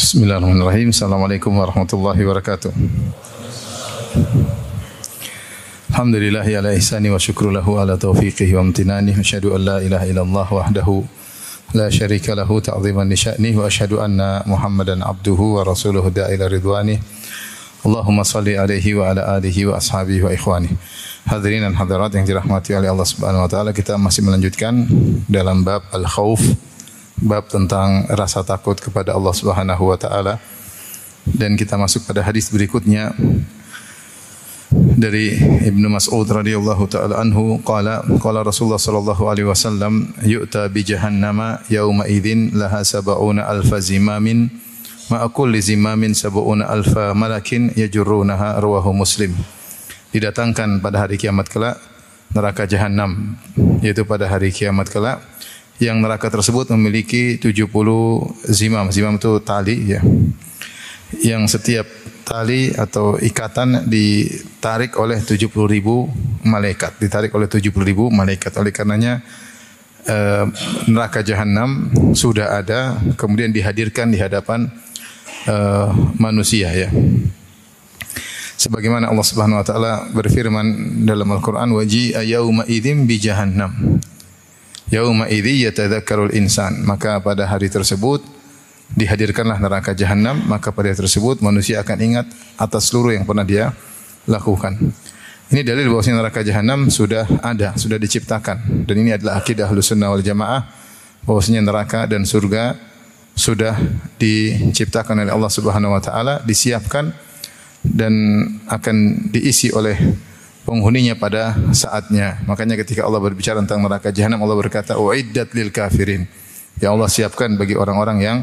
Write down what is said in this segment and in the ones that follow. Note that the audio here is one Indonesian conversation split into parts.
Bismillahirrahmanirrahim. Assalamualaikum warahmatullahi wabarakatuh. Alhamdulillah ala ihsani wa syukru lahu ala taufiqihi wa amtinani. Asyhadu an la ilaha illallah wahdahu la syarika lahu ta'ziman li sya'nih wa asyhadu anna Muhammadan abduhu wa rasuluhu da'ila ridwani. Allahumma salli alaihi wa ala alihi wa ashabihi wa ikhwani. Hadirin dan hadirat yang dirahmati oleh Allah Subhanahu wa taala, kita masih melanjutkan dalam bab al-khauf bab tentang rasa takut kepada Allah Subhanahu wa taala. Dan kita masuk pada hadis berikutnya dari Ibnu Mas'ud radhiyallahu taala anhu. Qala qala Rasulullah sallallahu alaihi wasallam yu'ta bi jahannama yauma idzin laha sab'una alfa zimamin ma kulli zimamin sab'una alfa malakin yajurrunaha rawahu Muslim. Didatangkan pada hari kiamat kelak neraka jahanam yaitu pada hari kiamat kelak yang neraka tersebut memiliki 70 zimam. Zimam itu tali ya. Yang setiap tali atau ikatan ditarik oleh 70 ribu malaikat. Ditarik oleh 70 ribu malaikat. Oleh karenanya eh, neraka jahanam sudah ada kemudian dihadirkan di hadapan eh, manusia ya. Sebagaimana Allah Subhanahu wa taala berfirman dalam Al-Qur'an waji yauma idzim bi jahannam. Yauma idzi yatadzakkarul insan. Maka pada hari tersebut dihadirkanlah neraka jahanam, maka pada hari tersebut manusia akan ingat atas seluruh yang pernah dia lakukan. Ini dalil bahwasanya neraka jahanam sudah ada, sudah diciptakan. Dan ini adalah akidah Ahlussunnah wal Jamaah bahwasanya neraka dan surga sudah diciptakan oleh Allah Subhanahu wa taala, disiapkan dan akan diisi oleh penghuninya pada saatnya. Makanya ketika Allah berbicara tentang neraka jahanam, Allah berkata, "Uiddat lil kafirin." Ya Allah siapkan bagi orang-orang yang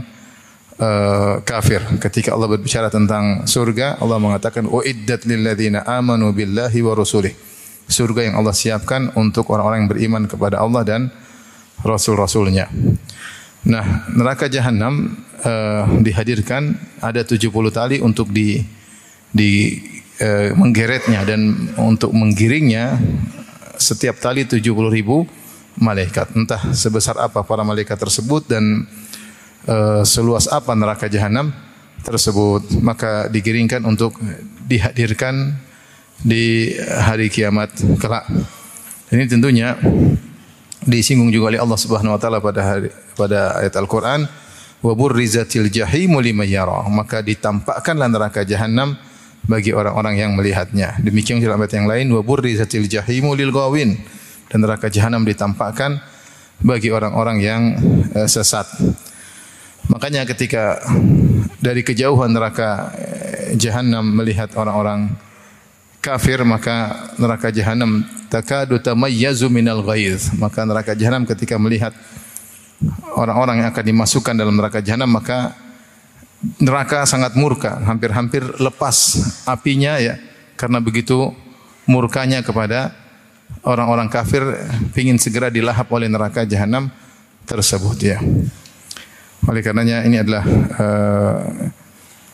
uh, kafir. Ketika Allah berbicara tentang surga, Allah mengatakan, "Uiddat lil ladzina amanu billahi wa rusulih." Surga yang Allah siapkan untuk orang-orang yang beriman kepada Allah dan rasul-rasulnya. Nah, neraka jahanam uh, dihadirkan ada 70 tali untuk di di e, menggeretnya dan untuk menggiringnya setiap tali 70 ribu malaikat. Entah sebesar apa para malaikat tersebut dan e, seluas apa neraka jahanam tersebut. Maka digiringkan untuk dihadirkan di hari kiamat kelak. Ini tentunya disinggung juga oleh Allah Subhanahu wa taala pada hari, pada ayat Al-Qur'an wa burrizatil jahimu liman yara. Maka ditampakkanlah neraka jahanam bagi orang-orang yang melihatnya. Demikian dalam ayat yang lain wa burrizatil jahimu lil gawin dan neraka jahanam ditampakkan bagi orang-orang yang uh, sesat. Makanya ketika dari kejauhan neraka eh, jahanam melihat orang-orang kafir maka neraka jahanam takadu tamayyazu minal ghaiz. Maka neraka jahanam ketika melihat orang-orang yang akan dimasukkan dalam neraka jahanam maka neraka sangat murka, hampir-hampir lepas apinya ya karena begitu murkanya kepada orang-orang kafir ingin segera dilahap oleh neraka jahanam tersebut ya. Oleh karenanya ini adalah uh,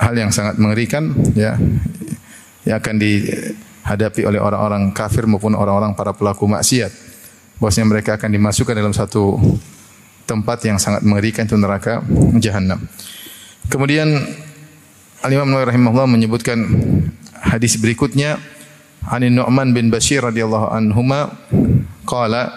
hal yang sangat mengerikan ya yang akan dihadapi oleh orang-orang kafir maupun orang-orang para pelaku maksiat. Bahwasanya mereka akan dimasukkan dalam satu tempat yang sangat mengerikan itu neraka jahanam. Kemudian Al-Imam Nawawi rahimahullah menyebutkan hadis berikutnya Ani Nu'man bin Bashir radhiyallahu anhuma qala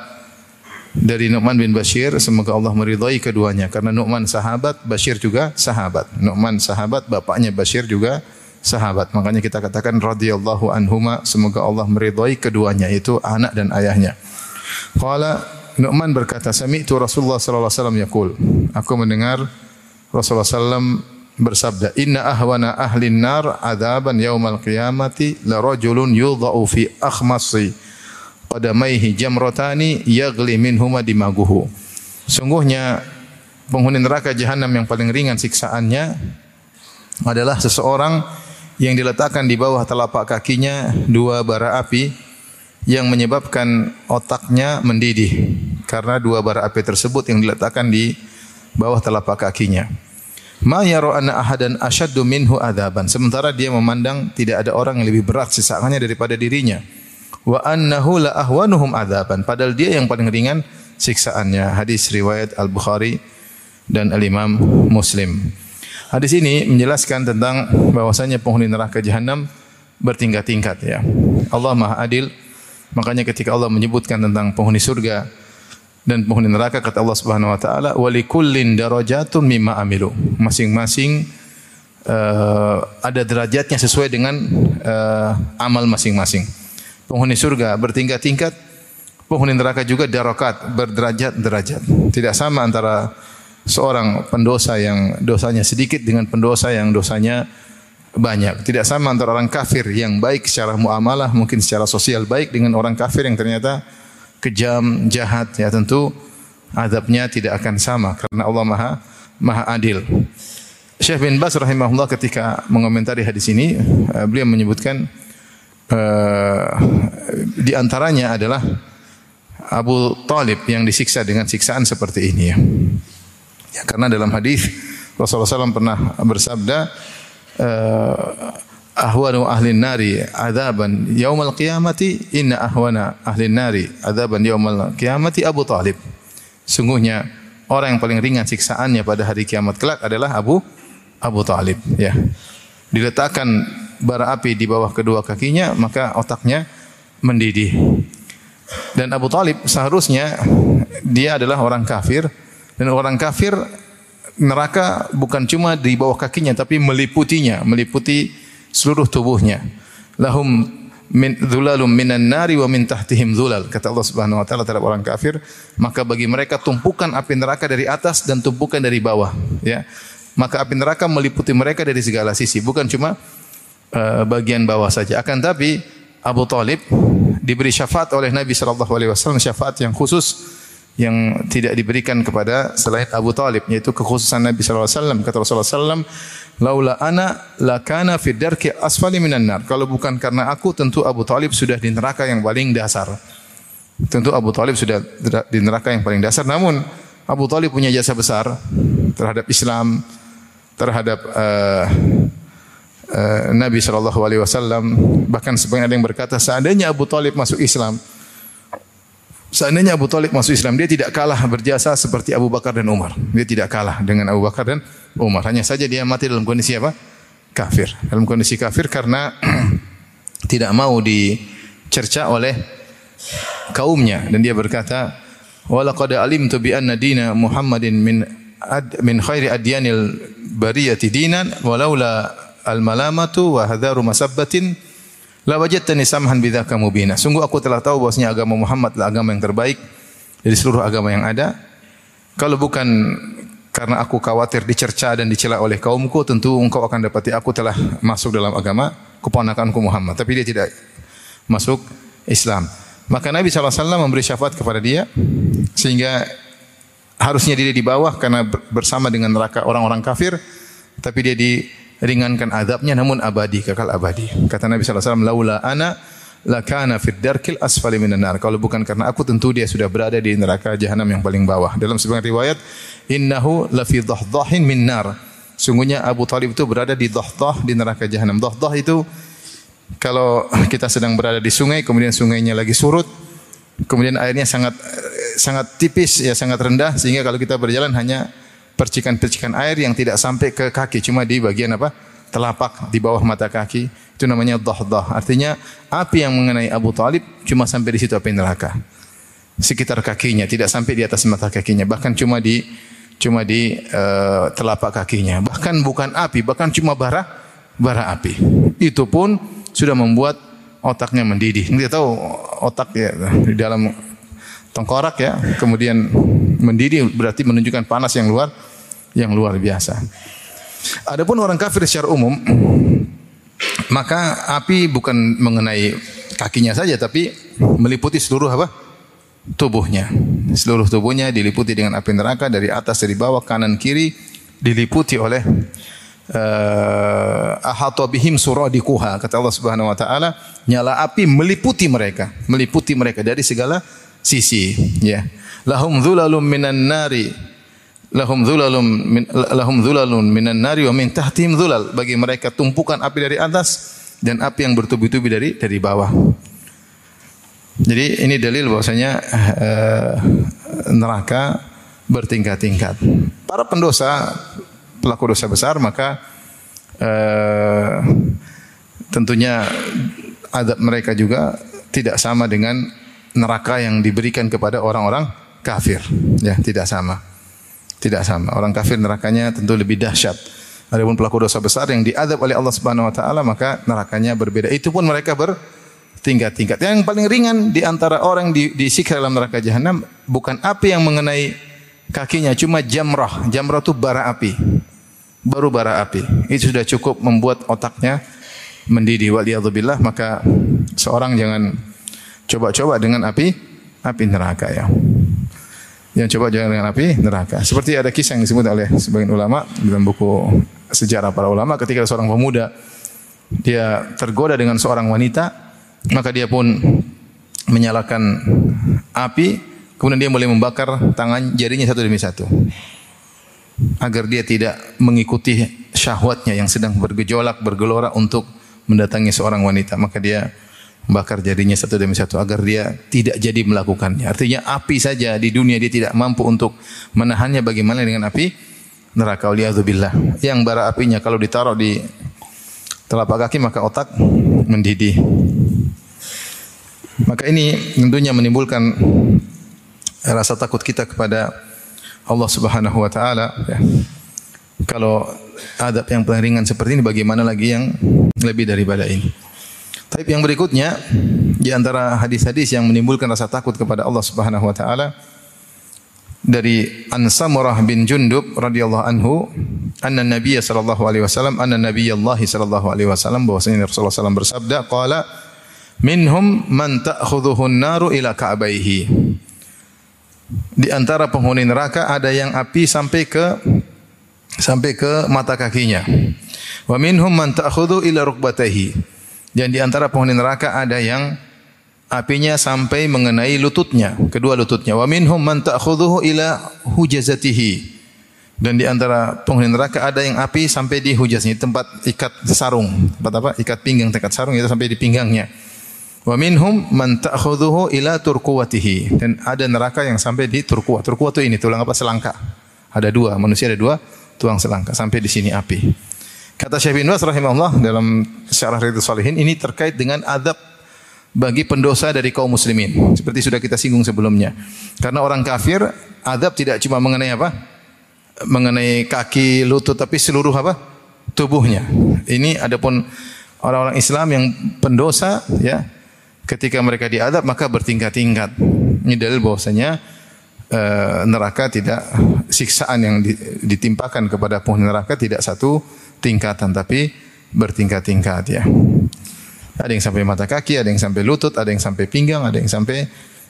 dari Nu'man bin Bashir semoga Allah meridhai keduanya karena Nu'man sahabat Bashir juga sahabat. Nu'man sahabat bapaknya Bashir juga sahabat. Makanya kita katakan radhiyallahu anhuma semoga Allah meridhai keduanya itu anak dan ayahnya. Qala Nu'man berkata sami'tu Rasulullah sallallahu alaihi wasallam yaqul. Aku mendengar Rasulullah SAW bersabda, Inna ahwana ahlin nar adaban yaumal qiyamati la rajulun yudha'u fi akhmasi qadamaihi jamratani yagli minhuma dimaguhu. Sungguhnya penghuni neraka jahanam yang paling ringan siksaannya adalah seseorang yang diletakkan di bawah telapak kakinya dua bara api yang menyebabkan otaknya mendidih karena dua bara api tersebut yang diletakkan di bawah telapak kakinya. Ma yara anna ahadan asyaddu minhu adaban. Sementara dia memandang tidak ada orang yang lebih berat sisaannya daripada dirinya. Wa annahu la ahwanuhum adaban. Padahal dia yang paling ringan siksaannya. Hadis riwayat Al-Bukhari dan Al-Imam Muslim. Hadis ini menjelaskan tentang bahwasanya penghuni neraka jahanam bertingkat-tingkat ya. Allah Maha Adil. Makanya ketika Allah menyebutkan tentang penghuni surga dan penghuni neraka kata Allah Subhanahu wa taala walikullin darajatun mimma amilu. Masing-masing uh, ada derajatnya sesuai dengan uh, amal masing-masing. Penghuni surga bertingkat-tingkat, penghuni neraka juga darokat berderajat-derajat. Tidak sama antara seorang pendosa yang dosanya sedikit dengan pendosa yang dosanya banyak. Tidak sama antara orang kafir yang baik secara muamalah, mungkin secara sosial baik dengan orang kafir yang ternyata kejam, jahat. Ya tentu azabnya tidak akan sama karena Allah Maha Maha Adil. Syekh bin Bas rahimahullah ketika mengomentari hadis ini, eh, beliau menyebutkan uh, di antaranya adalah Abu Talib yang disiksa dengan siksaan seperti ini ya. Ya, karena dalam hadis Rasulullah SAW pernah bersabda, uh, ahwanu ahli nari adaban yaumal qiyamati inna ahwana ahli nari adaban yaumal qiyamati Abu Talib. Sungguhnya orang yang paling ringan siksaannya pada hari kiamat kelak adalah Abu Abu Talib. Ya. Diletakkan bara api di bawah kedua kakinya, maka otaknya mendidih. Dan Abu Talib seharusnya dia adalah orang kafir, dan orang kafir neraka bukan cuma di bawah kakinya tapi meliputinya, meliputi seluruh tubuhnya. Lahum min dhulalum minan nari wa min tahtihim dhulal. Kata Allah Subhanahu wa taala terhadap orang kafir, maka bagi mereka tumpukan api neraka dari atas dan tumpukan dari bawah, ya. Maka api neraka meliputi mereka dari segala sisi, bukan cuma uh, bagian bawah saja. Akan tapi Abu Talib diberi syafaat oleh Nabi sallallahu alaihi wasallam syafaat yang khusus yang tidak diberikan kepada selain Abu Talib yaitu kekhususan Nabi sallallahu alaihi wasallam. Kata Rasulullah sallam laula ana lakana fi darki asfali minan nar. Kalau bukan karena aku tentu Abu Talib sudah di neraka yang paling dasar. Tentu Abu Talib sudah di neraka yang paling dasar. Namun Abu Talib punya jasa besar terhadap Islam terhadap uh, uh, Nabi sallallahu alaihi wasallam. Bahkan sebagian ada yang berkata seandainya Abu Talib masuk Islam Seandainya Abu Talib masuk Islam, dia tidak kalah berjasa seperti Abu Bakar dan Umar. Dia tidak kalah dengan Abu Bakar dan Umar. Hanya saja dia mati dalam kondisi apa? Kafir. Dalam kondisi kafir karena tidak mau dicerca oleh kaumnya dan dia berkata, "Walaqad alimtu bi anna dina Muhammadin min ad, min khairi adyanil bariyati dinan walaula al malamatu wa hadharu masabbatin La wajadtani samhan bidzaka mubina. Sungguh aku telah tahu bahwasanya agama Muhammad adalah agama yang terbaik dari seluruh agama yang ada. Kalau bukan karena aku khawatir dicerca dan dicela oleh kaumku, tentu engkau akan dapati aku telah masuk dalam agama keponakanku Muhammad. Tapi dia tidak masuk Islam. Maka Nabi SAW memberi syafaat kepada dia sehingga harusnya dia di bawah karena bersama dengan neraka orang-orang kafir, tapi dia di ringankan azabnya namun abadi kekal abadi. Kata Nabi sallallahu alaihi wasallam laula ana lakana fid darkil asfali minan nar. Kalau bukan karena aku tentu dia sudah berada di neraka jahanam yang paling bawah. Dalam sebuah riwayat innahu lafi dhahdhahin min nar. Sungguhnya Abu Talib itu berada di dhahdah di neraka jahanam. Dhahdah itu kalau kita sedang berada di sungai kemudian sungainya lagi surut kemudian airnya sangat sangat tipis ya sangat rendah sehingga kalau kita berjalan hanya percikan-percikan air yang tidak sampai ke kaki, cuma di bagian apa? telapak di bawah mata kaki. Itu namanya dhahdah. Artinya api yang mengenai Abu Talib cuma sampai di situ api neraka. Sekitar kakinya, tidak sampai di atas mata kakinya, bahkan cuma di cuma di uh, telapak kakinya. Bahkan bukan api, bahkan cuma bara bara api. Itu pun sudah membuat otaknya mendidih. Kita tahu otak ya di dalam tengkorak ya, kemudian mendidih berarti menunjukkan panas yang luar yang luar biasa. Adapun orang kafir secara umum maka api bukan mengenai kakinya saja tapi meliputi seluruh apa? tubuhnya. Seluruh tubuhnya diliputi dengan api neraka dari atas dari bawah kanan kiri diliputi oleh uh, ahata bihim suradikuha kata Allah Subhanahu wa taala nyala api meliputi mereka meliputi mereka dari segala sisi ya lahum dhulalum minan nari lahum dhulalum min, lahum dhulalun minan nari wa min tahtihim dhulal bagi mereka tumpukan api dari atas dan api yang bertubi-tubi dari dari bawah. Jadi ini dalil bahwasanya uh, neraka bertingkat-tingkat. Para pendosa pelaku dosa besar maka uh, tentunya adab mereka juga tidak sama dengan neraka yang diberikan kepada orang-orang kafir. Ya, tidak sama. Tidak sama. Orang kafir nerakanya tentu lebih dahsyat. Adapun pelaku dosa besar yang diadab oleh Allah Subhanahu wa taala maka nerakanya berbeda. Itu pun mereka bertingkat-tingkat. Yang paling ringan di antara orang di disiksa dalam neraka jahanam bukan api yang mengenai kakinya, cuma jamrah. Jamrah itu bara api. Baru bara api. Itu sudah cukup membuat otaknya mendidih waliyadzubillah maka seorang jangan coba-coba dengan api api neraka ya. Yang coba jangan dengan api neraka. Seperti ada kisah yang disebut oleh sebagian ulama dalam buku sejarah para ulama ketika seorang pemuda dia tergoda dengan seorang wanita, maka dia pun menyalakan api, kemudian dia mulai membakar tangan jarinya satu demi satu. Agar dia tidak mengikuti syahwatnya yang sedang bergejolak, bergelora untuk mendatangi seorang wanita, maka dia bakar jadinya satu demi satu agar dia tidak jadi melakukannya. Artinya api saja di dunia dia tidak mampu untuk menahannya bagaimana dengan api neraka billah. Yang bara apinya kalau ditaruh di telapak kaki maka otak mendidih. Maka ini tentunya menimbulkan rasa takut kita kepada Allah Subhanahu wa taala ya. Kalau adab yang paling seperti ini bagaimana lagi yang lebih daripada ini. Tapi yang berikutnya di antara hadis-hadis yang menimbulkan rasa takut kepada Allah Subhanahu wa taala dari An Samurah bin Jundub radhiyallahu anhu anna Nabi sallallahu alaihi wasallam anna Nabi Allah sallallahu alaihi wasallam bahwasanya Rasulullah sallallahu bersabda qala minhum man ta'khudhuhu an-naru ila ka'baihi di antara penghuni neraka ada yang api sampai ke sampai ke mata kakinya. Wa minhum man ta'khudhu ila rukbatayhi. Dan di antara penghuni neraka ada yang apinya sampai mengenai lututnya, kedua lututnya. Wa minhum man ta'khudhuhu ila hujazatihi. Dan di antara penghuni neraka ada yang api sampai di hujaznya, tempat ikat sarung, tempat apa? Ikat pinggang, ikat sarung itu sampai di pinggangnya. Wa minhum man ta'khudhuhu ila turquwatihi. Dan ada neraka yang sampai di turquwah. Turquwah itu ini tulang apa? Selangka. Ada dua, manusia ada dua tuang selangkah sampai di sini api. Kata Syekh bin Bas rahimahullah dalam syarah Riyadhus Shalihin ini terkait dengan adab bagi pendosa dari kaum muslimin. Seperti sudah kita singgung sebelumnya. Karena orang kafir adab tidak cuma mengenai apa? Mengenai kaki, lutut tapi seluruh apa? tubuhnya. Ini adapun orang-orang Islam yang pendosa ya ketika mereka diadab maka bertingkat-tingkat. Ini dalil bahwasanya uh, neraka tidak siksaan yang ditimpakan kepada penghuni neraka tidak satu tingkatan tapi bertingkat-tingkat ya. Ada yang sampai mata kaki, ada yang sampai lutut, ada yang sampai pinggang, ada yang sampai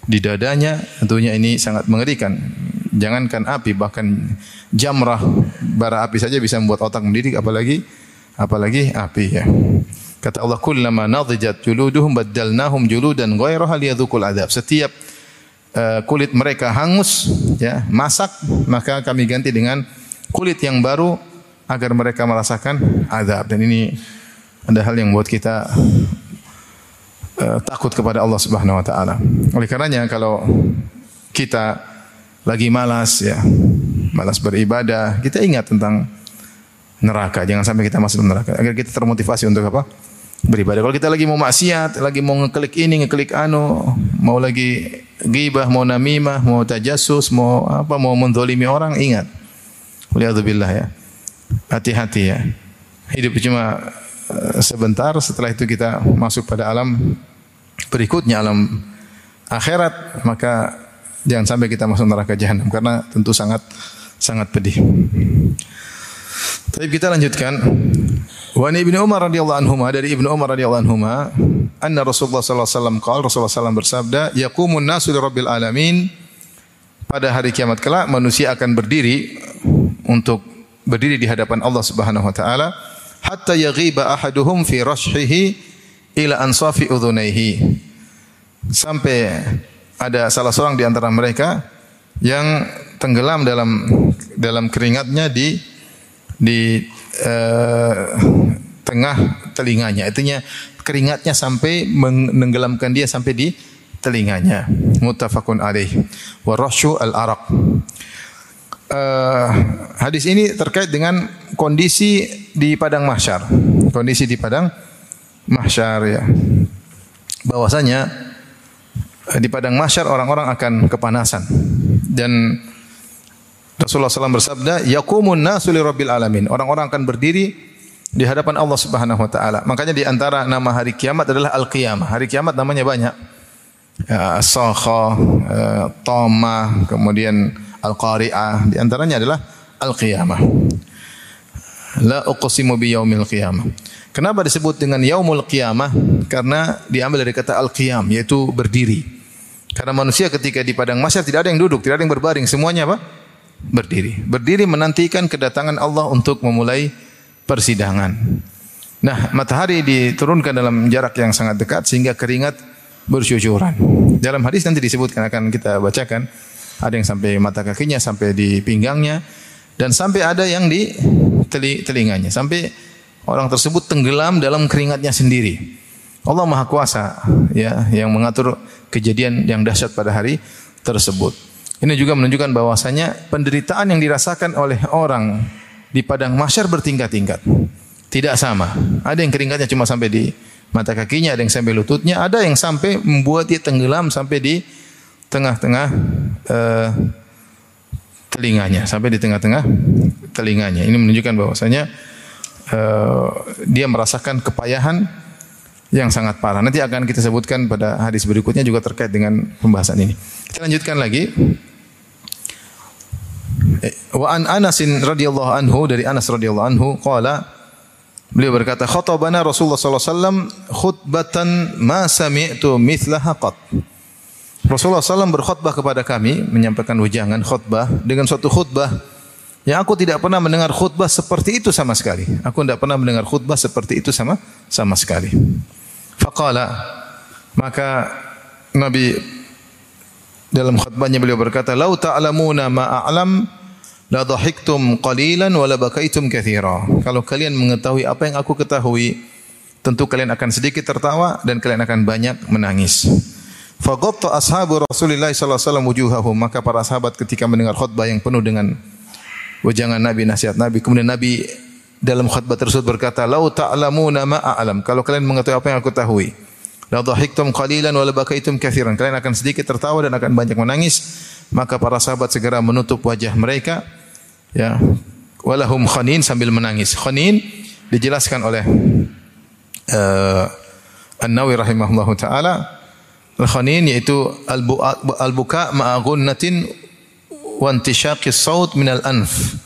di dadanya. Tentunya ini sangat mengerikan. Jangankan api, bahkan jamrah bara api saja bisa membuat otak mendidih apalagi apalagi api ya. Kata Allah, "Kullama nadijat juluduhum baddalnahum juludan ghairaha liyadhuqul adab." Setiap uh, kulit mereka hangus, ya, masak, maka kami ganti dengan kulit yang baru agar mereka merasakan azab. Dan ini ada hal yang buat kita uh, takut kepada Allah Subhanahu wa taala. Oleh karenanya kalau kita lagi malas ya, malas beribadah, kita ingat tentang neraka. Jangan sampai kita masuk neraka. Agar kita termotivasi untuk apa? beribadah. Kalau kita lagi mau maksiat, lagi mau ngeklik ini, ngeklik anu, mau lagi gibah, mau namimah, mau tajasus, mau apa, mau mendolimi orang, ingat. Waliyadzubillah ya. Hati-hati ya. Hidup cuma eh, sebentar, setelah itu kita masuk pada alam berikutnya, alam akhirat, maka jangan sampai kita masuk neraka jahanam karena tentu sangat sangat pedih. Tapi kita lanjutkan. Wa Ibnu Umar radhiyallahu anhu dari Ibnu Umar radhiyallahu anhu anna Rasulullah sallallahu alaihi wasallam qala Rasulullah sallallahu bersabda yaqumun nasu rabbil alamin pada hari kiamat kelak manusia akan berdiri untuk berdiri di hadapan Allah Subhanahu wa taala hatta yaghiba ahaduhum fi rashihi ila ansafi udhunaihi sampai ada salah seorang di antara mereka yang tenggelam dalam dalam keringatnya di di uh, tengah telinganya. Itunya keringatnya sampai menenggelamkan dia sampai di telinganya. Muttafaqun alaih. Wa rasyu al-araq. Uh, hadis ini terkait dengan kondisi di padang mahsyar. Kondisi di padang mahsyar ya. Bahwasanya eh, di padang mahsyar orang-orang akan kepanasan dan Rasulullah SAW bersabda, "Yakumun nasu li rabbil alamin." Orang-orang akan berdiri di hadapan Allah Subhanahu wa taala. Makanya di antara nama hari kiamat adalah Al-Qiyamah. Hari kiamat namanya banyak. Ya, As-Sakha, uh, Tama, kemudian Al-Qari'ah. Di antaranya adalah Al-Qiyamah. La uqsimu bi yaumil qiyamah. Kenapa disebut dengan yaumul qiyamah? Karena diambil dari kata al-qiyam yaitu berdiri. Karena manusia ketika di padang mahsyar tidak ada yang duduk, tidak ada yang berbaring, semuanya apa? Berdiri. Berdiri menantikan kedatangan Allah untuk memulai persidangan. Nah, matahari diturunkan dalam jarak yang sangat dekat sehingga keringat bercucuran. Dalam hadis nanti disebutkan akan kita bacakan ada yang sampai mata kakinya, sampai di pinggangnya dan sampai ada yang di telinganya. Sampai orang tersebut tenggelam dalam keringatnya sendiri. Allah Maha Kuasa ya yang mengatur kejadian yang dahsyat pada hari tersebut. Ini juga menunjukkan bahwasanya penderitaan yang dirasakan oleh orang di padang mahsyar bertingkat-tingkat. Tidak sama. Ada yang keringatnya cuma sampai di mata kakinya, ada yang sampai lututnya, ada yang sampai membuat dia tenggelam sampai di tengah-tengah uh, telinganya, sampai di tengah-tengah telinganya. Ini menunjukkan bahwasanya uh, dia merasakan kepayahan yang sangat parah. Nanti akan kita sebutkan pada hadis berikutnya juga terkait dengan pembahasan ini. Kita lanjutkan lagi. Eh, wa an Anas radhiyallahu anhu dari Anas radhiyallahu anhu qala beliau berkata khatabana Rasulullah sallallahu alaihi wasallam khutbatan ma sami'tu mithlaha qat. Rasulullah SAW berkhutbah kepada kami, menyampaikan wejangan khutbah dengan suatu khutbah yang aku tidak pernah mendengar khutbah seperti itu sama sekali. Aku tidak pernah mendengar khutbah seperti itu sama sama sekali. Faqala maka Nabi dalam khutbahnya beliau berkata, "Lau ta'lamuna ma a'lam la dhahiktum qalilan wa la bakaitum katsira." Kalau kalian mengetahui apa yang aku ketahui, tentu kalian akan sedikit tertawa dan kalian akan banyak menangis. Faghatta ashabu Rasulillah sallallahu alaihi wasallam wujuhahum. Maka para sahabat ketika mendengar khutbah yang penuh dengan wejangan Nabi nasihat Nabi kemudian Nabi dalam khutbah tersebut berkata lau ta'lamuna ma a'lam. Kalau kalian mengetahui apa yang aku tahu la dhahiktum qalilan wa la bakaitum katsiran kalian akan sedikit tertawa dan akan banyak menangis. Maka para sahabat segera menutup wajah mereka ya. Walahum khanin sambil menangis. Khanin dijelaskan oleh uh, An-Nawawi rahimahullahu taala Al-khanin yaitu al-buka ma'a ghunnatin wa intisyaqis saut min al-anf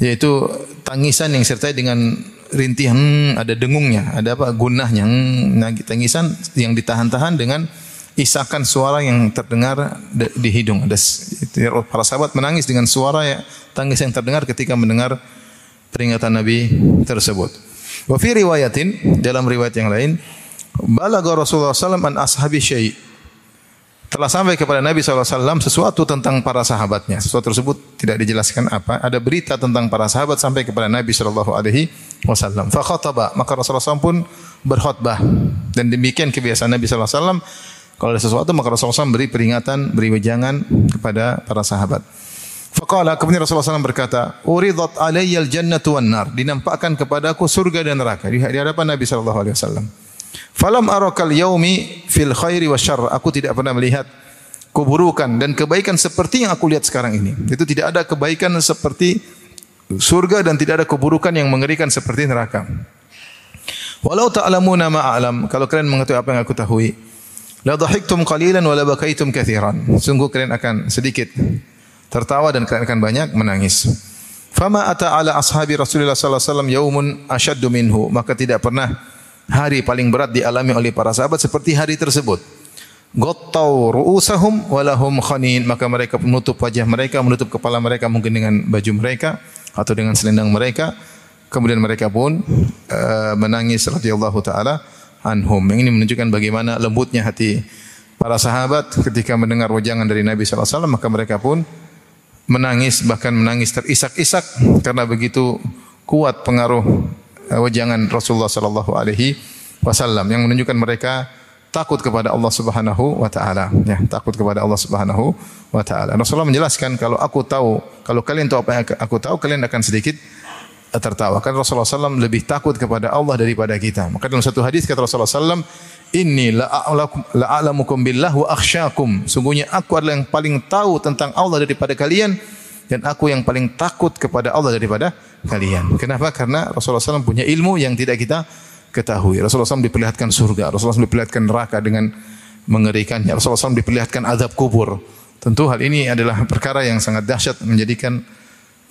yaitu tangisan yang sertai dengan rintihan hmm, ada dengungnya, ada apa gunahnya, hmm, tangisan yang ditahan-tahan dengan isakan suara yang terdengar di hidung. Ada para sahabat menangis dengan suara ya, tangis yang terdengar ketika mendengar peringatan Nabi tersebut. Wa fi riwayatin dalam riwayat yang lain Balaga Rasulullah SAW an ashabi syai' telah sampai kepada Nabi SAW sesuatu tentang para sahabatnya. Sesuatu tersebut tidak dijelaskan apa. Ada berita tentang para sahabat sampai kepada Nabi Shallallahu Alaihi Wasallam. Fakhataba maka Rasulullah SAW pun berkhutbah dan demikian kebiasaan Nabi SAW. Kalau ada sesuatu maka Rasulullah SAW beri peringatan, beri wejangan kepada para sahabat. Faqala kemudian Rasulullah SAW berkata, "Uridat alayyal jannatu wan nar." Dinampakkan kepadaku surga dan neraka di hadapan Nabi sallallahu alaihi wasallam. Falam arakal yaumi fil khairi wa syarr. Aku tidak pernah melihat keburukan dan kebaikan seperti yang aku lihat sekarang ini. Itu tidak ada kebaikan seperti surga dan tidak ada keburukan yang mengerikan seperti neraka. Walau ta'lamuna ma a'lam, kalau kalian mengetahui apa yang aku tahu, la dhahiktum qalilan wa la bakaitum katsiran. Sungguh kalian akan sedikit tertawa dan kalian akan banyak menangis. Fama ata ala ashabi Rasulullah sallallahu alaihi wasallam yaumun ashaddu minhu, maka tidak pernah hari paling berat dialami oleh para sahabat seperti hari tersebut. Gottau ru'usahum walahum khanin. Maka mereka menutup wajah mereka, menutup kepala mereka mungkin dengan baju mereka atau dengan selendang mereka. Kemudian mereka pun uh, menangis radhiyallahu taala anhum. Yang ini menunjukkan bagaimana lembutnya hati para sahabat ketika mendengar wajangan dari Nabi wasallam maka mereka pun menangis bahkan menangis terisak-isak karena begitu kuat pengaruh wejangan Rasulullah sallallahu alaihi wasallam yang menunjukkan mereka takut kepada Allah Subhanahu wa taala. Ya takut kepada Allah Subhanahu wa taala. Rasulullah menjelaskan kalau aku tahu kalau kalian tahu apa yang aku tahu kalian akan sedikit tertawa. Kan Rasulullah SAW lebih takut kepada Allah daripada kita. Maka dalam satu hadis kata Rasulullah SAW Inni la'alamukum billah wa akhsyakum. Sungguhnya aku adalah yang paling tahu tentang Allah daripada kalian dan aku yang paling takut kepada Allah daripada kalian. Kenapa? Karena Rasulullah SAW punya ilmu yang tidak kita ketahui. Rasulullah SAW diperlihatkan surga, Rasulullah SAW diperlihatkan neraka dengan mengerikannya. Rasulullah SAW diperlihatkan azab kubur. Tentu hal ini adalah perkara yang sangat dahsyat menjadikan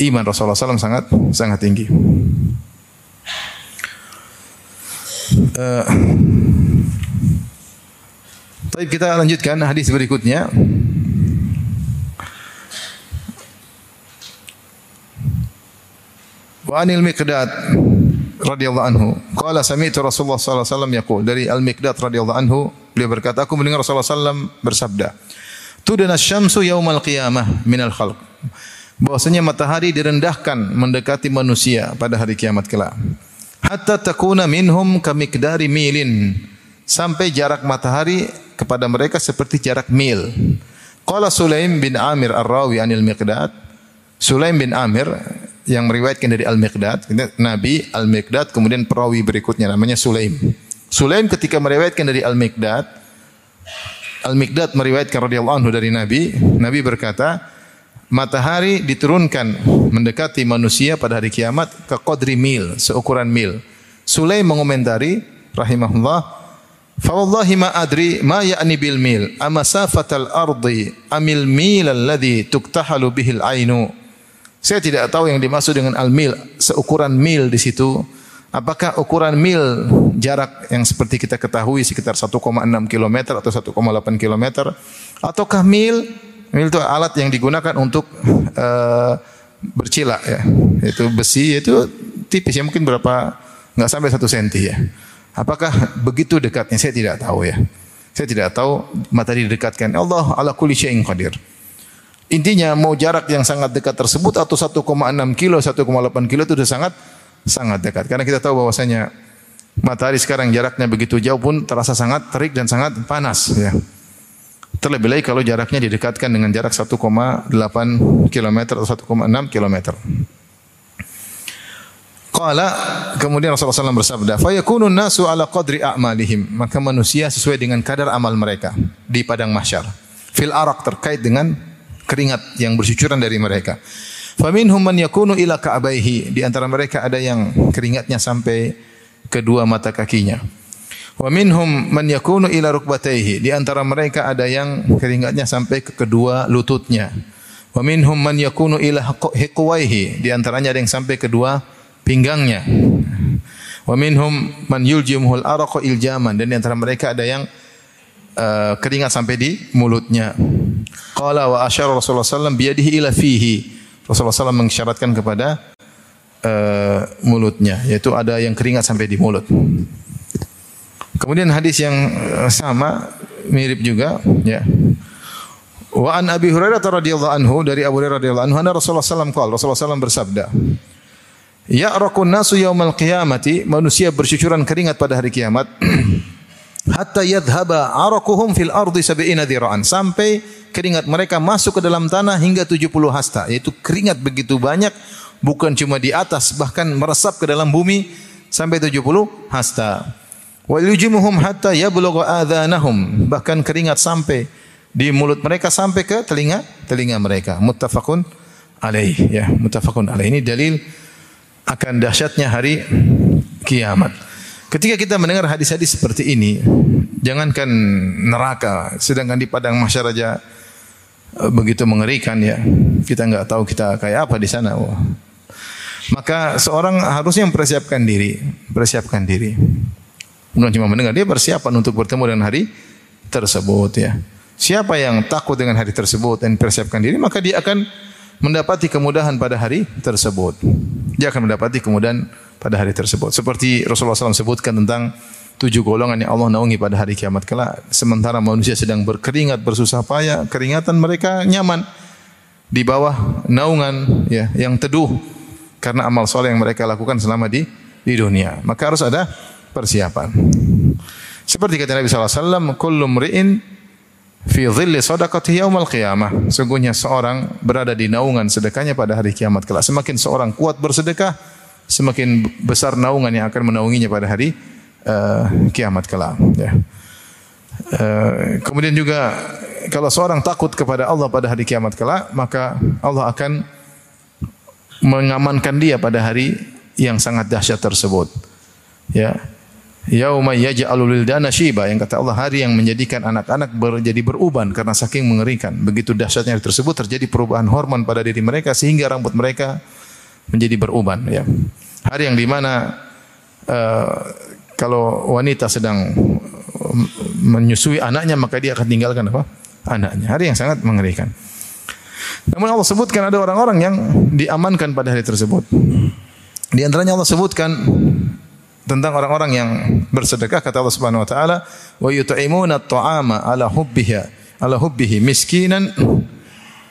iman Rasulullah SAW sangat sangat tinggi. Uh, Baik kita lanjutkan hadis berikutnya. Wa anil Miqdad radhiyallahu anhu. Qala sami'tu Rasulullah sallallahu alaihi wasallam yaqul. Dari Al Miqdad radhiyallahu anhu beliau berkata aku mendengar Rasulullah sallallahu bersabda Tudana syamsu yaumal qiyamah minal khalq bahwasanya matahari direndahkan mendekati manusia pada hari kiamat kelak. Hatta takuna minhum kamikdari milin. Sampai jarak matahari kepada mereka seperti jarak mil. Qala Sulaim bin Amir Ar-Rawi anil Miqdad. Sulaim bin Amir yang meriwayatkan dari Al-Miqdad, Nabi Al-Miqdad kemudian perawi berikutnya namanya Sulaim. Sulaim ketika meriwayatkan dari Al-Miqdad, Al-Miqdad meriwayatkan radhiyallahu anhu dari Nabi, Nabi berkata, matahari diturunkan mendekati manusia pada hari kiamat ke qadri mil, seukuran mil. Sulaim mengomentari rahimahullah Fawallahi ma adri ma ya'ni bil mil amasafatal ardi amil mil alladhi tuktahalu bihil ainu Saya tidak tahu yang dimaksud dengan al mil seukuran mil di situ apakah ukuran mil jarak yang seperti kita ketahui sekitar 1,6 km atau 1,8 km ataukah mil mil itu alat yang digunakan untuk uh, bercila ya itu besi itu tipis ya mungkin berapa nggak sampai satu senti ya Apakah begitu dekatnya? Saya tidak tahu ya. Saya tidak tahu matahari didekatkan. Allah ala kulli syai'in qadir. Intinya mau jarak yang sangat dekat tersebut atau 1,6 kilo, 1,8 kilo itu sudah sangat sangat dekat. Karena kita tahu bahwasanya matahari sekarang jaraknya begitu jauh pun terasa sangat terik dan sangat panas ya. Terlebih lagi kalau jaraknya didekatkan dengan jarak 1,8 km atau 1,6 km. Qala kemudian Rasulullah SAW bersabda, "Fayakunu nasu ala qadri a'malihim." Maka manusia sesuai dengan kadar amal mereka di padang mahsyar. Fil arak terkait dengan keringat yang bercucuran dari mereka. Faminhum man yakunu ila ka'baihi. Di antara mereka ada yang keringatnya sampai kedua mata kakinya. Wa minhum man yakunu ila rukbatayhi. Di antara mereka ada yang keringatnya sampai ke kedua lututnya. Wa minhum man yakunu ila hiqwaihi. Di antaranya ada yang sampai kedua pinggangnya. Wa minhum man yuljimul araqa iljaman dan di antara mereka ada yang uh, keringat sampai di mulutnya. Qala wa asyara Rasulullah sallallahu biyadihi ila fihi. Rasulullah sallallahu mengisyaratkan kepada uh, mulutnya yaitu ada yang keringat sampai di mulut. Kemudian hadis yang eh, sama mirip juga ya. Wa an Abi Hurairah radhiyallahu anhu dari Abu Hurairah radhiyallahu anhu anna Rasulullah alaihi wasallam Rasulullah sallallahu bersabda Ya'raqun nasu yaumal qiyamati, manusia bercucuran keringat pada hari kiamat. Hatta yadhhaba araquhum fil ardi sab'ina dhira'an. Sampai keringat mereka masuk ke dalam tanah hingga 70 hasta. Yaitu keringat begitu banyak, bukan cuma di atas, bahkan meresap ke dalam bumi sampai 70 hasta. Wa yujimuhum hatta yablugha adhanahum. Bahkan keringat sampai di mulut mereka sampai ke telinga telinga mereka. Muttafaqun alaih ya, muttafaqun alaih. Ini dalil akan dahsyatnya hari kiamat. Ketika kita mendengar hadis-hadis seperti ini, jangankan neraka, sedangkan di padang mahsyar aja eh, begitu mengerikan ya. Kita nggak tahu kita kayak apa di sana. Wah. Maka seorang harusnya mempersiapkan diri, persiapkan diri. Bukan cuma mendengar, dia persiapan untuk bertemu dengan hari tersebut ya. Siapa yang takut dengan hari tersebut dan persiapkan diri, maka dia akan mendapati kemudahan pada hari tersebut. Dia akan mendapati kemudahan pada hari tersebut. Seperti Rasulullah SAW sebutkan tentang tujuh golongan yang Allah naungi pada hari kiamat kelak. Sementara manusia sedang berkeringat, bersusah payah, keringatan mereka nyaman di bawah naungan ya yang teduh karena amal soleh yang mereka lakukan selama di di dunia. Maka harus ada persiapan. Seperti kata Nabi SAW, Kullu mri'in fi dhilli sadaqati yaumal qiyamah. Sungguhnya seorang berada di naungan sedekahnya pada hari kiamat kelak. Semakin seorang kuat bersedekah, semakin besar naungan yang akan menaunginya pada hari uh, kiamat kelak. Ya. Uh, kemudian juga kalau seorang takut kepada Allah pada hari kiamat kelak, maka Allah akan mengamankan dia pada hari yang sangat dahsyat tersebut. Ya. Yauma yaj'alul wildana shiba yang kata Allah hari yang menjadikan anak-anak menjadi beruban karena saking mengerikan. Begitu dahsyatnya tersebut terjadi perubahan hormon pada diri mereka sehingga rambut mereka menjadi beruban ya. Hari yang di mana uh, kalau wanita sedang menyusui anaknya maka dia akan tinggalkan apa? Anaknya. Hari yang sangat mengerikan. Namun Allah sebutkan ada orang-orang yang diamankan pada hari tersebut. Di antaranya Allah sebutkan tentang orang-orang yang bersedekah kata Allah Subhanahu wa taala wa yut'imuna at-ta'ama ala hubbihi ala hubbihi miskinan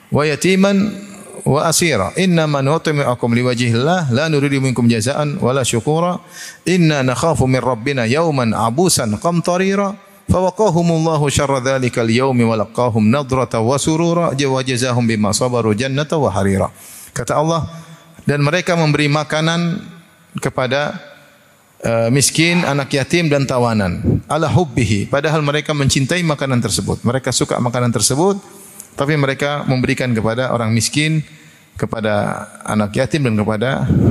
wa yatiman wa asira innama nut'imukum liwajhillah la nuridu minkum jazaan wala syukura inna nakhafu min rabbina yawman abusan qamtarira fawaqahumullahu syarra dzalikal yawmi wa laqahum nadrata wa surura wa jazahum bima sabaru jannata wa harira kata Allah dan mereka memberi makanan kepada uh, miskin, anak yatim dan tawanan. Ala hubbihi. Padahal mereka mencintai makanan tersebut. Mereka suka makanan tersebut, tapi mereka memberikan kepada orang miskin, kepada anak yatim dan kepada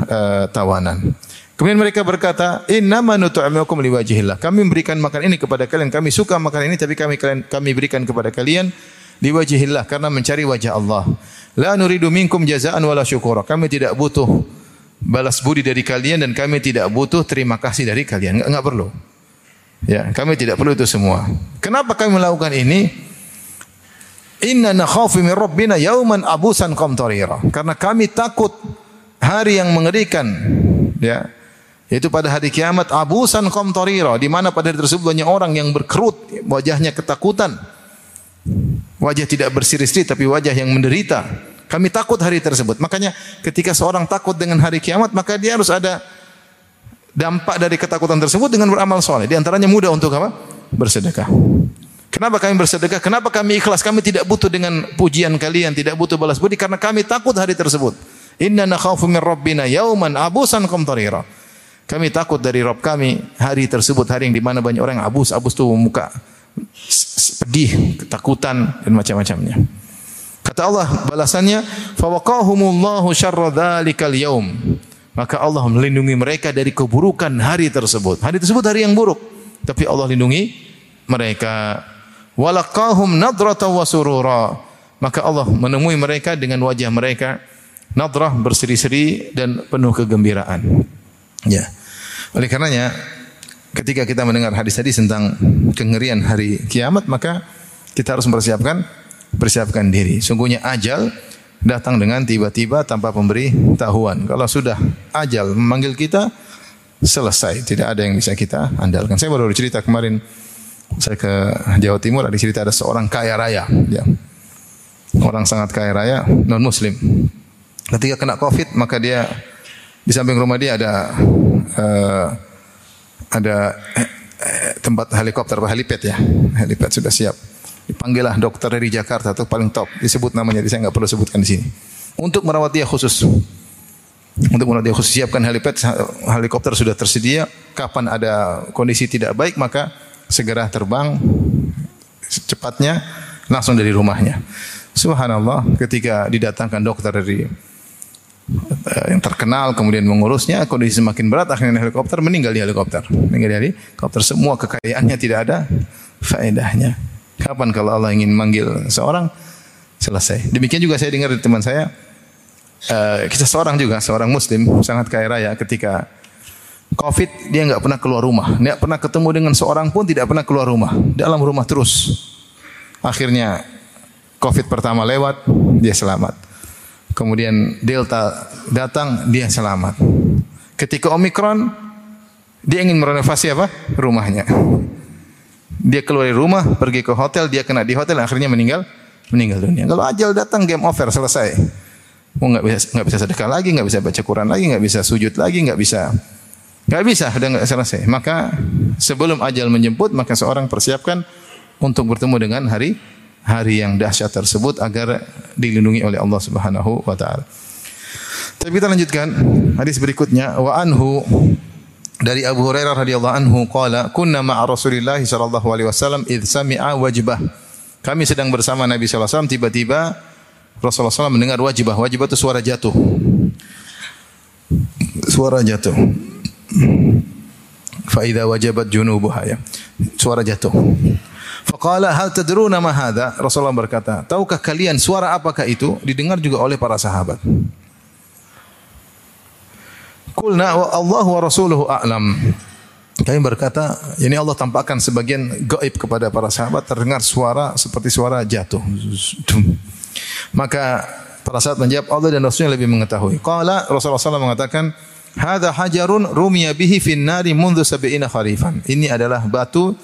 uh, tawanan. Kemudian mereka berkata, "Inna ma nut'imukum liwajhillah." Kami memberikan makan ini kepada kalian. Kami suka makan ini tapi kami kalian kami berikan kepada kalian liwajhillah karena mencari wajah Allah. La nuridu minkum jazaan wala syukura. Kami tidak butuh balas budi dari kalian dan kami tidak butuh terima kasih dari kalian. Enggak, enggak perlu. Ya, kami tidak perlu itu semua. Kenapa kami melakukan ini? Inna nakhafu min rabbina yauman abusan qamtarira. Karena kami takut hari yang mengerikan. Ya. Yaitu pada hari kiamat abusan qamtarira di mana pada hari tersebut banyak orang yang berkerut, wajahnya ketakutan. Wajah tidak bersiri-siri tapi wajah yang menderita. Kami takut hari tersebut. Makanya ketika seorang takut dengan hari kiamat, maka dia harus ada dampak dari ketakutan tersebut dengan beramal soleh. Di antaranya mudah untuk apa? Bersedekah. Kenapa kami bersedekah? Kenapa kami ikhlas? Kami tidak butuh dengan pujian kalian, tidak butuh balas budi karena kami takut hari tersebut. Inna nakhafu min rabbina yauman abusan qamtarira. Kami takut dari Rob kami hari tersebut, hari yang di mana banyak orang abus, abus tuh muka pedih, ketakutan dan macam-macamnya. Kata Allah balasannya, "Fawaqahumullahu syarra dzalikal yaum." Maka Allah melindungi mereka dari keburukan hari tersebut. Hari tersebut hari yang buruk, tapi Allah lindungi mereka. Walaqahum nadrata wa. Maka Allah menemui mereka dengan wajah mereka nadrah berseri-seri dan penuh kegembiraan. Ya. Oleh karenanya ketika kita mendengar hadis-hadis tentang kengerian hari kiamat maka kita harus mempersiapkan persiapkan diri. Sungguhnya ajal datang dengan tiba-tiba tanpa pemberi tahuan. Kalau sudah ajal memanggil kita, selesai. Tidak ada yang bisa kita andalkan. Saya baru cerita kemarin, saya ke Jawa Timur, ada cerita ada seorang kaya raya. Ya. Orang sangat kaya raya, non muslim. Ketika kena covid, maka dia di samping rumah dia ada uh, ada eh, tempat helikopter, helipad ya. Helipad sudah siap. Dipanggillah dokter dari Jakarta atau paling top. Disebut namanya, saya nggak perlu sebutkan di sini. Untuk merawat dia khusus. Untuk merawat dia khusus siapkan helipad, helikopter sudah tersedia. Kapan ada kondisi tidak baik maka segera terbang cepatnya langsung dari rumahnya. Subhanallah, ketika didatangkan dokter dari eh, yang terkenal kemudian mengurusnya kondisi semakin berat akhirnya helikopter meninggal di helikopter meninggal di helikopter semua kekayaannya tidak ada faedahnya Kapan kalau Allah ingin manggil seorang selesai. Demikian juga saya dengar dari teman saya uh, kita seorang juga seorang muslim sangat kaya raya ketika Covid dia nggak pernah keluar rumah, nggak pernah ketemu dengan seorang pun tidak pernah keluar rumah, dalam rumah terus. Akhirnya Covid pertama lewat, dia selamat. Kemudian Delta datang, dia selamat. Ketika Omikron, dia ingin merenovasi apa? Rumahnya. Dia keluar dari rumah, pergi ke hotel, dia kena di hotel, akhirnya meninggal, meninggal dunia. Kalau ajal datang, game over, selesai. Mau nggak bisa nggak bisa sedekah lagi, nggak bisa baca Quran lagi, nggak bisa sujud lagi, nggak bisa Gak bisa, sudah nggak selesai. Maka sebelum ajal menjemput, maka seorang persiapkan untuk bertemu dengan hari hari yang dahsyat tersebut agar dilindungi oleh Allah Subhanahu wa taala. Tapi kita lanjutkan hadis berikutnya wa anhu dari Abu Hurairah radhiyallahu anhu qala kunna ma'a Rasulillah sallallahu alaihi wasallam id sami'a wajibah. Kami sedang bersama Nabi sallallahu alaihi wasallam tiba-tiba Rasulullah SAW mendengar wajibah. Wajibah itu suara jatuh. Suara jatuh. Fa wajabat junubuha ya. Suara jatuh. Faqala hal tadruna ma hadha? Rasulullah berkata, "Tahukah kalian suara apakah itu?" Didengar juga oleh para sahabat. Qulna wa Allah wa rasuluhu a'lam. Kami berkata, ini Allah tampakkan sebagian gaib kepada para sahabat terdengar suara seperti suara jatuh. Maka para sahabat menjawab Allah dan Rasulnya lebih mengetahui. Qala Rasulullah SAW mengatakan, "Hadza hajarun rumiya bihi fin nari mundu sab'ina kharifan." Ini adalah batu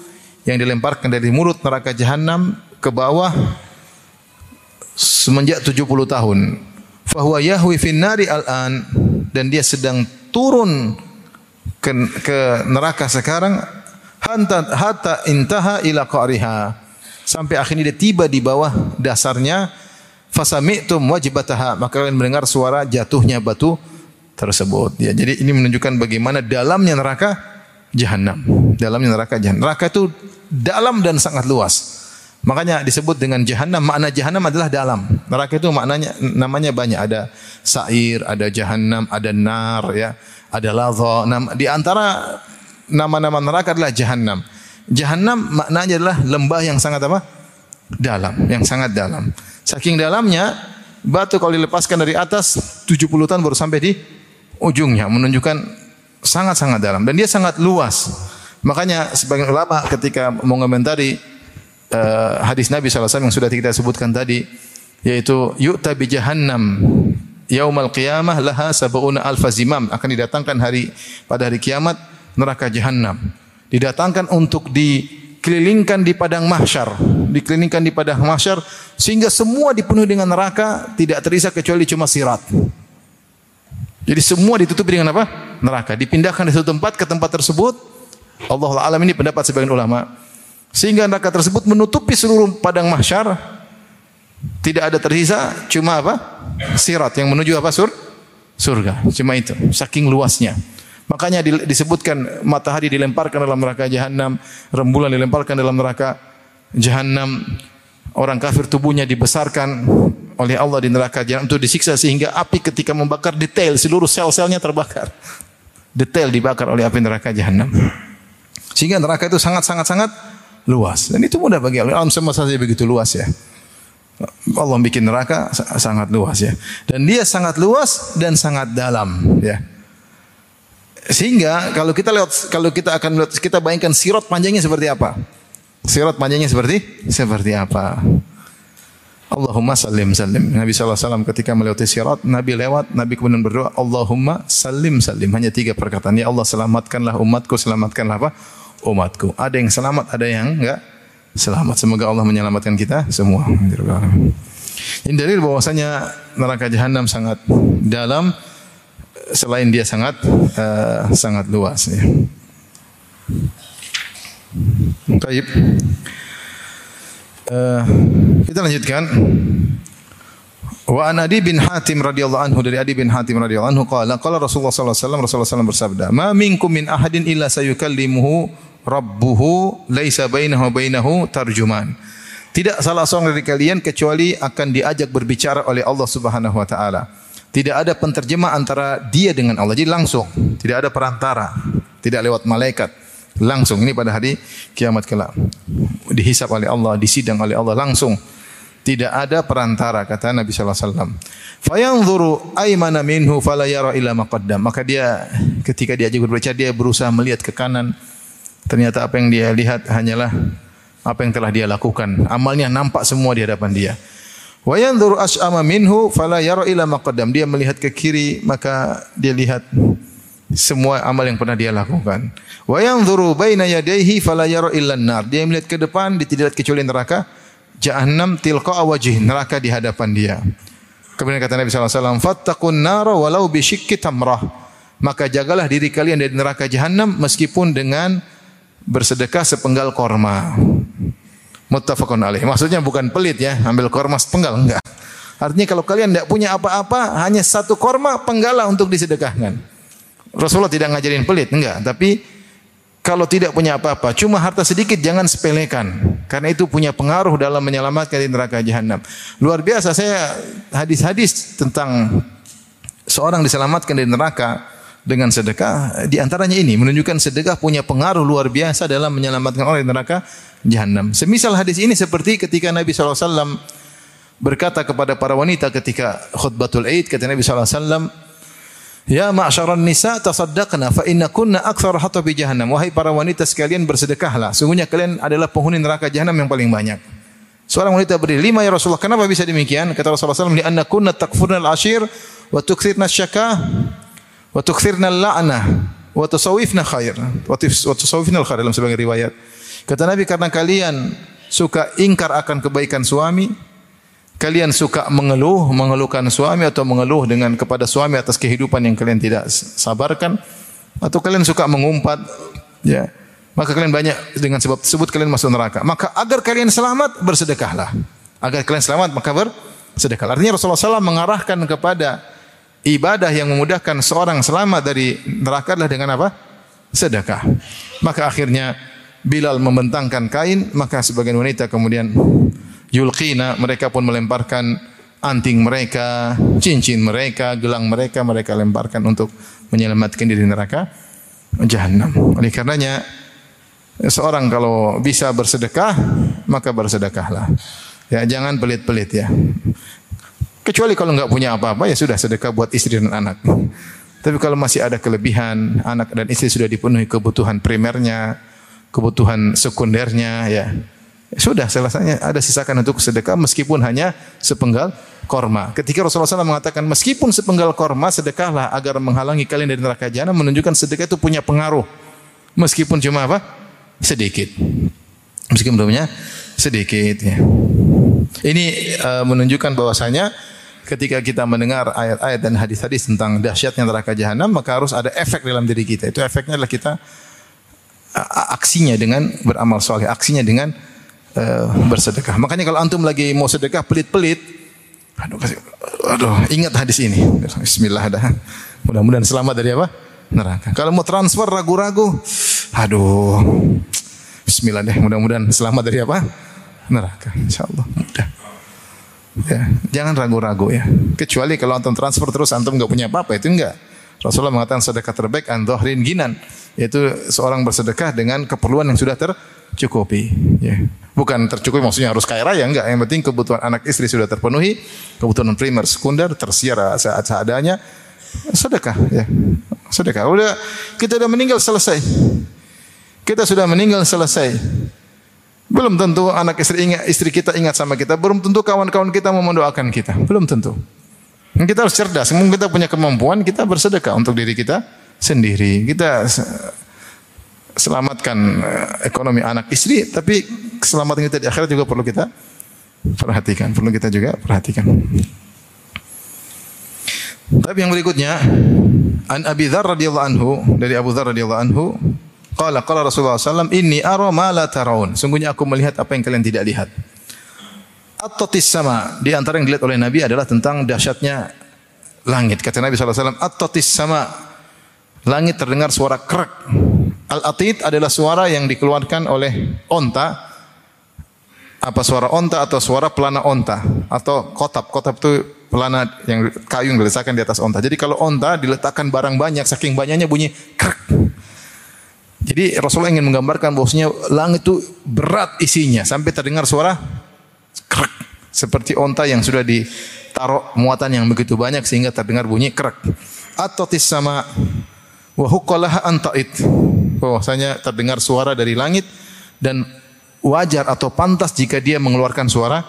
yang dilemparkan dari mulut neraka jahanam ke bawah semenjak 70 tahun. Fahuwa yahwi nari al-an. Dan dia sedang turun ke, ke neraka sekarang. Hatta, hatta intaha ila qariha. Sampai akhirnya dia tiba di bawah dasarnya. Fasami'tum wajibataha. Maka kalian mendengar suara jatuhnya batu tersebut ya jadi ini menunjukkan bagaimana dalamnya neraka jahanam dalamnya neraka jahanam neraka itu dalam dan sangat luas Makanya disebut dengan jahanam. Makna jahanam adalah dalam. Neraka itu maknanya namanya banyak. Ada sair, ada jahanam, ada nar, ya, ada ladha. Di antara nama-nama neraka adalah jahanam. Jahanam maknanya adalah lembah yang sangat apa? Dalam, yang sangat dalam. Saking dalamnya, batu kalau dilepaskan dari atas 70 tahun baru sampai di ujungnya, menunjukkan sangat-sangat dalam dan dia sangat luas. Makanya sebagian ulama ketika mengomentari uh, hadis Nabi SAW yang sudah kita sebutkan tadi yaitu yu'ta bi jahannam yaumal qiyamah laha sab'una alfa zimam. Akan didatangkan hari pada hari kiamat neraka jahanam didatangkan untuk dikelilingkan di padang mahsyar. Dikelilingkan di padang mahsyar sehingga semua dipenuhi dengan neraka tidak tersisa kecuali cuma sirat jadi semua ditutupi dengan apa neraka dipindahkan dari satu tempat ke tempat tersebut Allah alam ini pendapat sebagian ulama sehingga neraka tersebut menutupi seluruh padang mahsyar. Tidak ada tersisa cuma apa? Sirat yang menuju apa? Sur? Surga. Cuma itu. Saking luasnya. Makanya disebutkan matahari dilemparkan dalam neraka jahanam, rembulan dilemparkan dalam neraka jahanam. Orang kafir tubuhnya dibesarkan oleh Allah di neraka jahanam untuk disiksa sehingga api ketika membakar detail seluruh sel-selnya terbakar. Detail dibakar oleh api neraka jahanam. Sehingga neraka itu sangat sangat sangat luas. Dan itu mudah bagi Allah. Alam semesta saja begitu luas ya. Allah bikin neraka sangat luas ya. Dan dia sangat luas dan sangat dalam ya. Sehingga kalau kita lewat kalau kita akan lihat kita bayangkan sirot panjangnya seperti apa? Sirot panjangnya seperti seperti apa? Allahumma salim salim. Nabi SAW ketika melewati sirat, Nabi lewat, Nabi kemudian berdoa, Allahumma salim salim. Hanya tiga perkataan. Ya Allah selamatkanlah umatku, selamatkanlah apa? umatku. Ada yang selamat, ada yang enggak selamat. Semoga Allah menyelamatkan kita semua. Ini dalil bahwasanya neraka jahanam sangat dalam selain dia sangat uh, sangat luas ya. Baik. Uh, kita lanjutkan. Wa an Adi bin Hatim radhiyallahu anhu dari Adi bin Hatim radhiyallahu anhu qala qala Rasulullah sallallahu alaihi wasallam Rasulullah sallallahu bersabda, "Ma minkum min ahadin illa sayukallimuhu rabbuhu laisa bainahu bainahu tarjuman." Tidak salah seorang dari kalian kecuali akan diajak berbicara oleh Allah Subhanahu wa taala. Tidak ada penterjemah antara dia dengan Allah. Jadi langsung, tidak ada perantara, tidak lewat malaikat. Langsung ini pada hari kiamat kelak. Dihisap oleh Allah, disidang oleh Allah langsung tidak ada perantara kata Nabi sallallahu alaihi wasallam. Minhu fala yara illa maqaddam. Maka dia ketika diajak berbicara dia berusaha melihat ke kanan. Ternyata apa yang dia lihat hanyalah apa yang telah dia lakukan. Amalnya nampak semua di hadapan dia. Wa as'ama minhu fala yara illa maqaddam. Dia melihat ke kiri maka dia lihat semua amal yang pernah dia lakukan. Wa yanzuru baina yadayhi fala yara illa nar. Dia melihat ke depan dia tidak kecuali neraka jahannam tilqa wajih neraka di hadapan dia. Kemudian kata Nabi sallallahu alaihi wasallam, "Fattaqun nara walau bi tamrah." maka jagalah diri kalian dari neraka jahanam meskipun dengan bersedekah sepenggal korma. Muttafaqun alaih. Maksudnya bukan pelit ya, ambil korma sepenggal enggak. Artinya kalau kalian tidak punya apa-apa, hanya satu korma penggalah untuk disedekahkan. Rasulullah tidak ngajarin pelit, enggak. Tapi kalau tidak punya apa-apa, cuma harta sedikit jangan sepelekan. Karena itu punya pengaruh dalam menyelamatkan di neraka jahanam. Luar biasa saya hadis-hadis tentang seorang diselamatkan dari neraka dengan sedekah di antaranya ini menunjukkan sedekah punya pengaruh luar biasa dalam menyelamatkan orang dari neraka jahanam. Semisal hadis ini seperti ketika Nabi SAW berkata kepada para wanita ketika khutbatul Aid kata Nabi SAW Ya ma'syaran nisa tasaddaqna fa inna kunna akthar hatabi jahannam. Wahai para wanita sekalian bersedekahlah. Sungguhnya kalian adalah penghuni neraka jahanam yang paling banyak. Seorang wanita berdiri, lima ya Rasulullah. Kenapa bisa demikian? Kata Rasulullah SAW, Lianna kunna takfurna al-ashir wa tukthirna syakah wa tukthirna al-la'nah wa khair wa al-khair dalam sebagian riwayat. Kata Nabi karena kalian suka ingkar akan kebaikan suami, kalian suka mengeluh, mengeluhkan suami atau mengeluh dengan kepada suami atas kehidupan yang kalian tidak sabarkan? Atau kalian suka mengumpat? Ya. Maka kalian banyak dengan sebab tersebut kalian masuk neraka. Maka agar kalian selamat bersedekahlah. Agar kalian selamat maka bersedekah artinya Rasulullah SAW mengarahkan kepada ibadah yang memudahkan seorang selamat dari neraka adalah dengan apa? Sedekah. Maka akhirnya Bilal membentangkan kain, maka sebagian wanita kemudian yulqina, mereka pun melemparkan anting mereka, cincin mereka, gelang mereka, mereka lemparkan untuk menyelamatkan diri neraka jahanam. Oleh karenanya seorang kalau bisa bersedekah, maka bersedekahlah. Ya, jangan pelit-pelit ya. Kecuali kalau nggak punya apa-apa ya sudah sedekah buat istri dan anak. Tapi kalau masih ada kelebihan, anak dan istri sudah dipenuhi kebutuhan primernya, kebutuhan sekundernya ya. Sudah selesainya ada sisakan untuk sedekah meskipun hanya sepenggal korma. Ketika Rasulullah SAW mengatakan meskipun sepenggal korma sedekahlah agar menghalangi kalian dari neraka jahanam menunjukkan sedekah itu punya pengaruh. Meskipun cuma apa? Sedikit. Meskipun punya sedikit ya. Ini uh, menunjukkan bahwasanya ketika kita mendengar ayat-ayat dan hadis-hadis tentang dahsyatnya neraka jahanam, maka harus ada efek dalam diri kita. Itu efeknya adalah kita aksinya dengan beramal soleh, aksinya dengan uh, bersedekah. Makanya kalau antum lagi mau sedekah pelit-pelit, aduh, aduh, ingat hadis ini. Bismillah dah. Mudah-mudahan selamat dari apa? Neraka. Kalau mau transfer ragu-ragu, aduh, Bismillah deh. Mudah-mudahan selamat dari apa? Neraka. Insyaallah mudah. Ya, jangan ragu-ragu ya. Kecuali kalau antum transfer terus antum nggak punya apa-apa itu enggak. Rasulullah mengatakan sedekah terbaik an ginan, yaitu seorang bersedekah dengan keperluan yang sudah tercukupi, ya. Bukan tercukupi maksudnya harus kaya raya enggak, yang penting kebutuhan anak istri sudah terpenuhi, kebutuhan primer, sekunder, tersiar saat seadanya. Sedekah ya. Sedekah. Udah kita sudah meninggal selesai. Kita sudah meninggal selesai. Belum tentu anak istri ingat, istri kita ingat sama kita. Belum tentu kawan-kawan kita mau mendoakan kita. Belum tentu. Kita harus cerdas. Mungkin kita punya kemampuan, kita bersedekah untuk diri kita sendiri. Kita selamatkan eh, ekonomi anak istri, tapi keselamatan kita di akhirat juga perlu kita perhatikan. Perlu kita juga perhatikan. Tapi yang berikutnya, An Abi Dzar radhiyallahu anhu dari Abu Dzar radhiyallahu anhu Qala qala Rasulullah SAW, inni ara ma la taraun. Sungguhnya aku melihat apa yang kalian tidak lihat. At-tatis sama. Di antara yang dilihat oleh Nabi adalah tentang dahsyatnya langit. Kata Nabi SAW, at-tatis sama. Langit terdengar suara krek. Al-atid adalah suara yang dikeluarkan oleh onta. Apa suara onta atau suara pelana onta. Atau kotap. Kotap itu pelana yang kayu yang diletakkan di atas onta. Jadi kalau onta diletakkan barang banyak, saking banyaknya bunyi krek. Jadi Rasulullah ingin menggambarkan bahwasanya langit itu berat isinya sampai terdengar suara krek seperti onta yang sudah ditaruh muatan yang begitu banyak sehingga terdengar bunyi krek. Atau sama wa huqqalaha antait. Bahwasanya terdengar suara dari langit dan wajar atau pantas jika dia mengeluarkan suara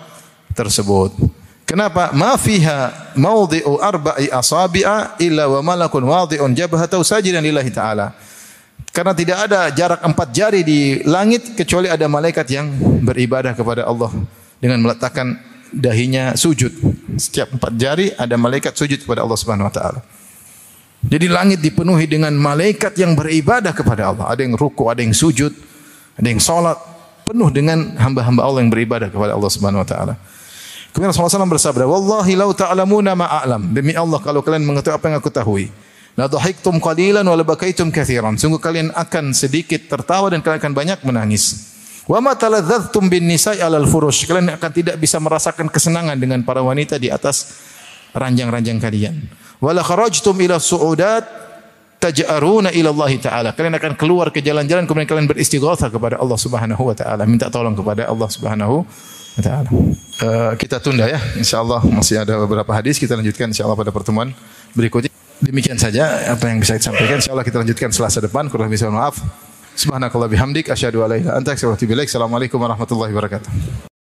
tersebut. Kenapa? Ma fiha arba'i asabi'a illa wa malakun wadhi'un jabhatahu sajidan lillahi ta'ala. Karena tidak ada jarak empat jari di langit kecuali ada malaikat yang beribadah kepada Allah dengan meletakkan dahinya sujud. Setiap empat jari ada malaikat sujud kepada Allah Subhanahu wa taala. Jadi langit dipenuhi dengan malaikat yang beribadah kepada Allah. Ada yang ruku, ada yang sujud, ada yang salat, penuh dengan hamba-hamba Allah yang beribadah kepada Allah Subhanahu wa taala. Kemudian Rasulullah SAW bersabda, "Wallahi lau ta'lamuna ma a'lam." Demi Allah kalau kalian mengetahui apa yang aku tahui. La dhahiktum qalilan wa la bakaitum katsiran. Sungguh kalian akan sedikit tertawa dan kalian akan banyak menangis. Wa ma taladzadztum bin nisa'i 'alal furush. Kalian akan tidak bisa merasakan kesenangan dengan para wanita di atas ranjang-ranjang kalian. Wa la kharajtum ila su'udat taj'aruna ila Allah taala. Kalian akan keluar ke jalan-jalan kemudian kalian beristighatsah kepada Allah Subhanahu wa taala, minta tolong kepada Allah Subhanahu wa taala. Uh, kita tunda ya. Insyaallah masih ada beberapa hadis kita lanjutkan insyaallah pada pertemuan berikutnya. Demikian saja apa yang bisa saya sampaikan. Insyaallah kita lanjutkan Selasa depan. Kurang lebih maaf. Subhanakallah bihamdik asyhadu an la ilaha illa anta astaghfiruka wa atubu ilaik. Assalamualaikum warahmatullahi wabarakatuh.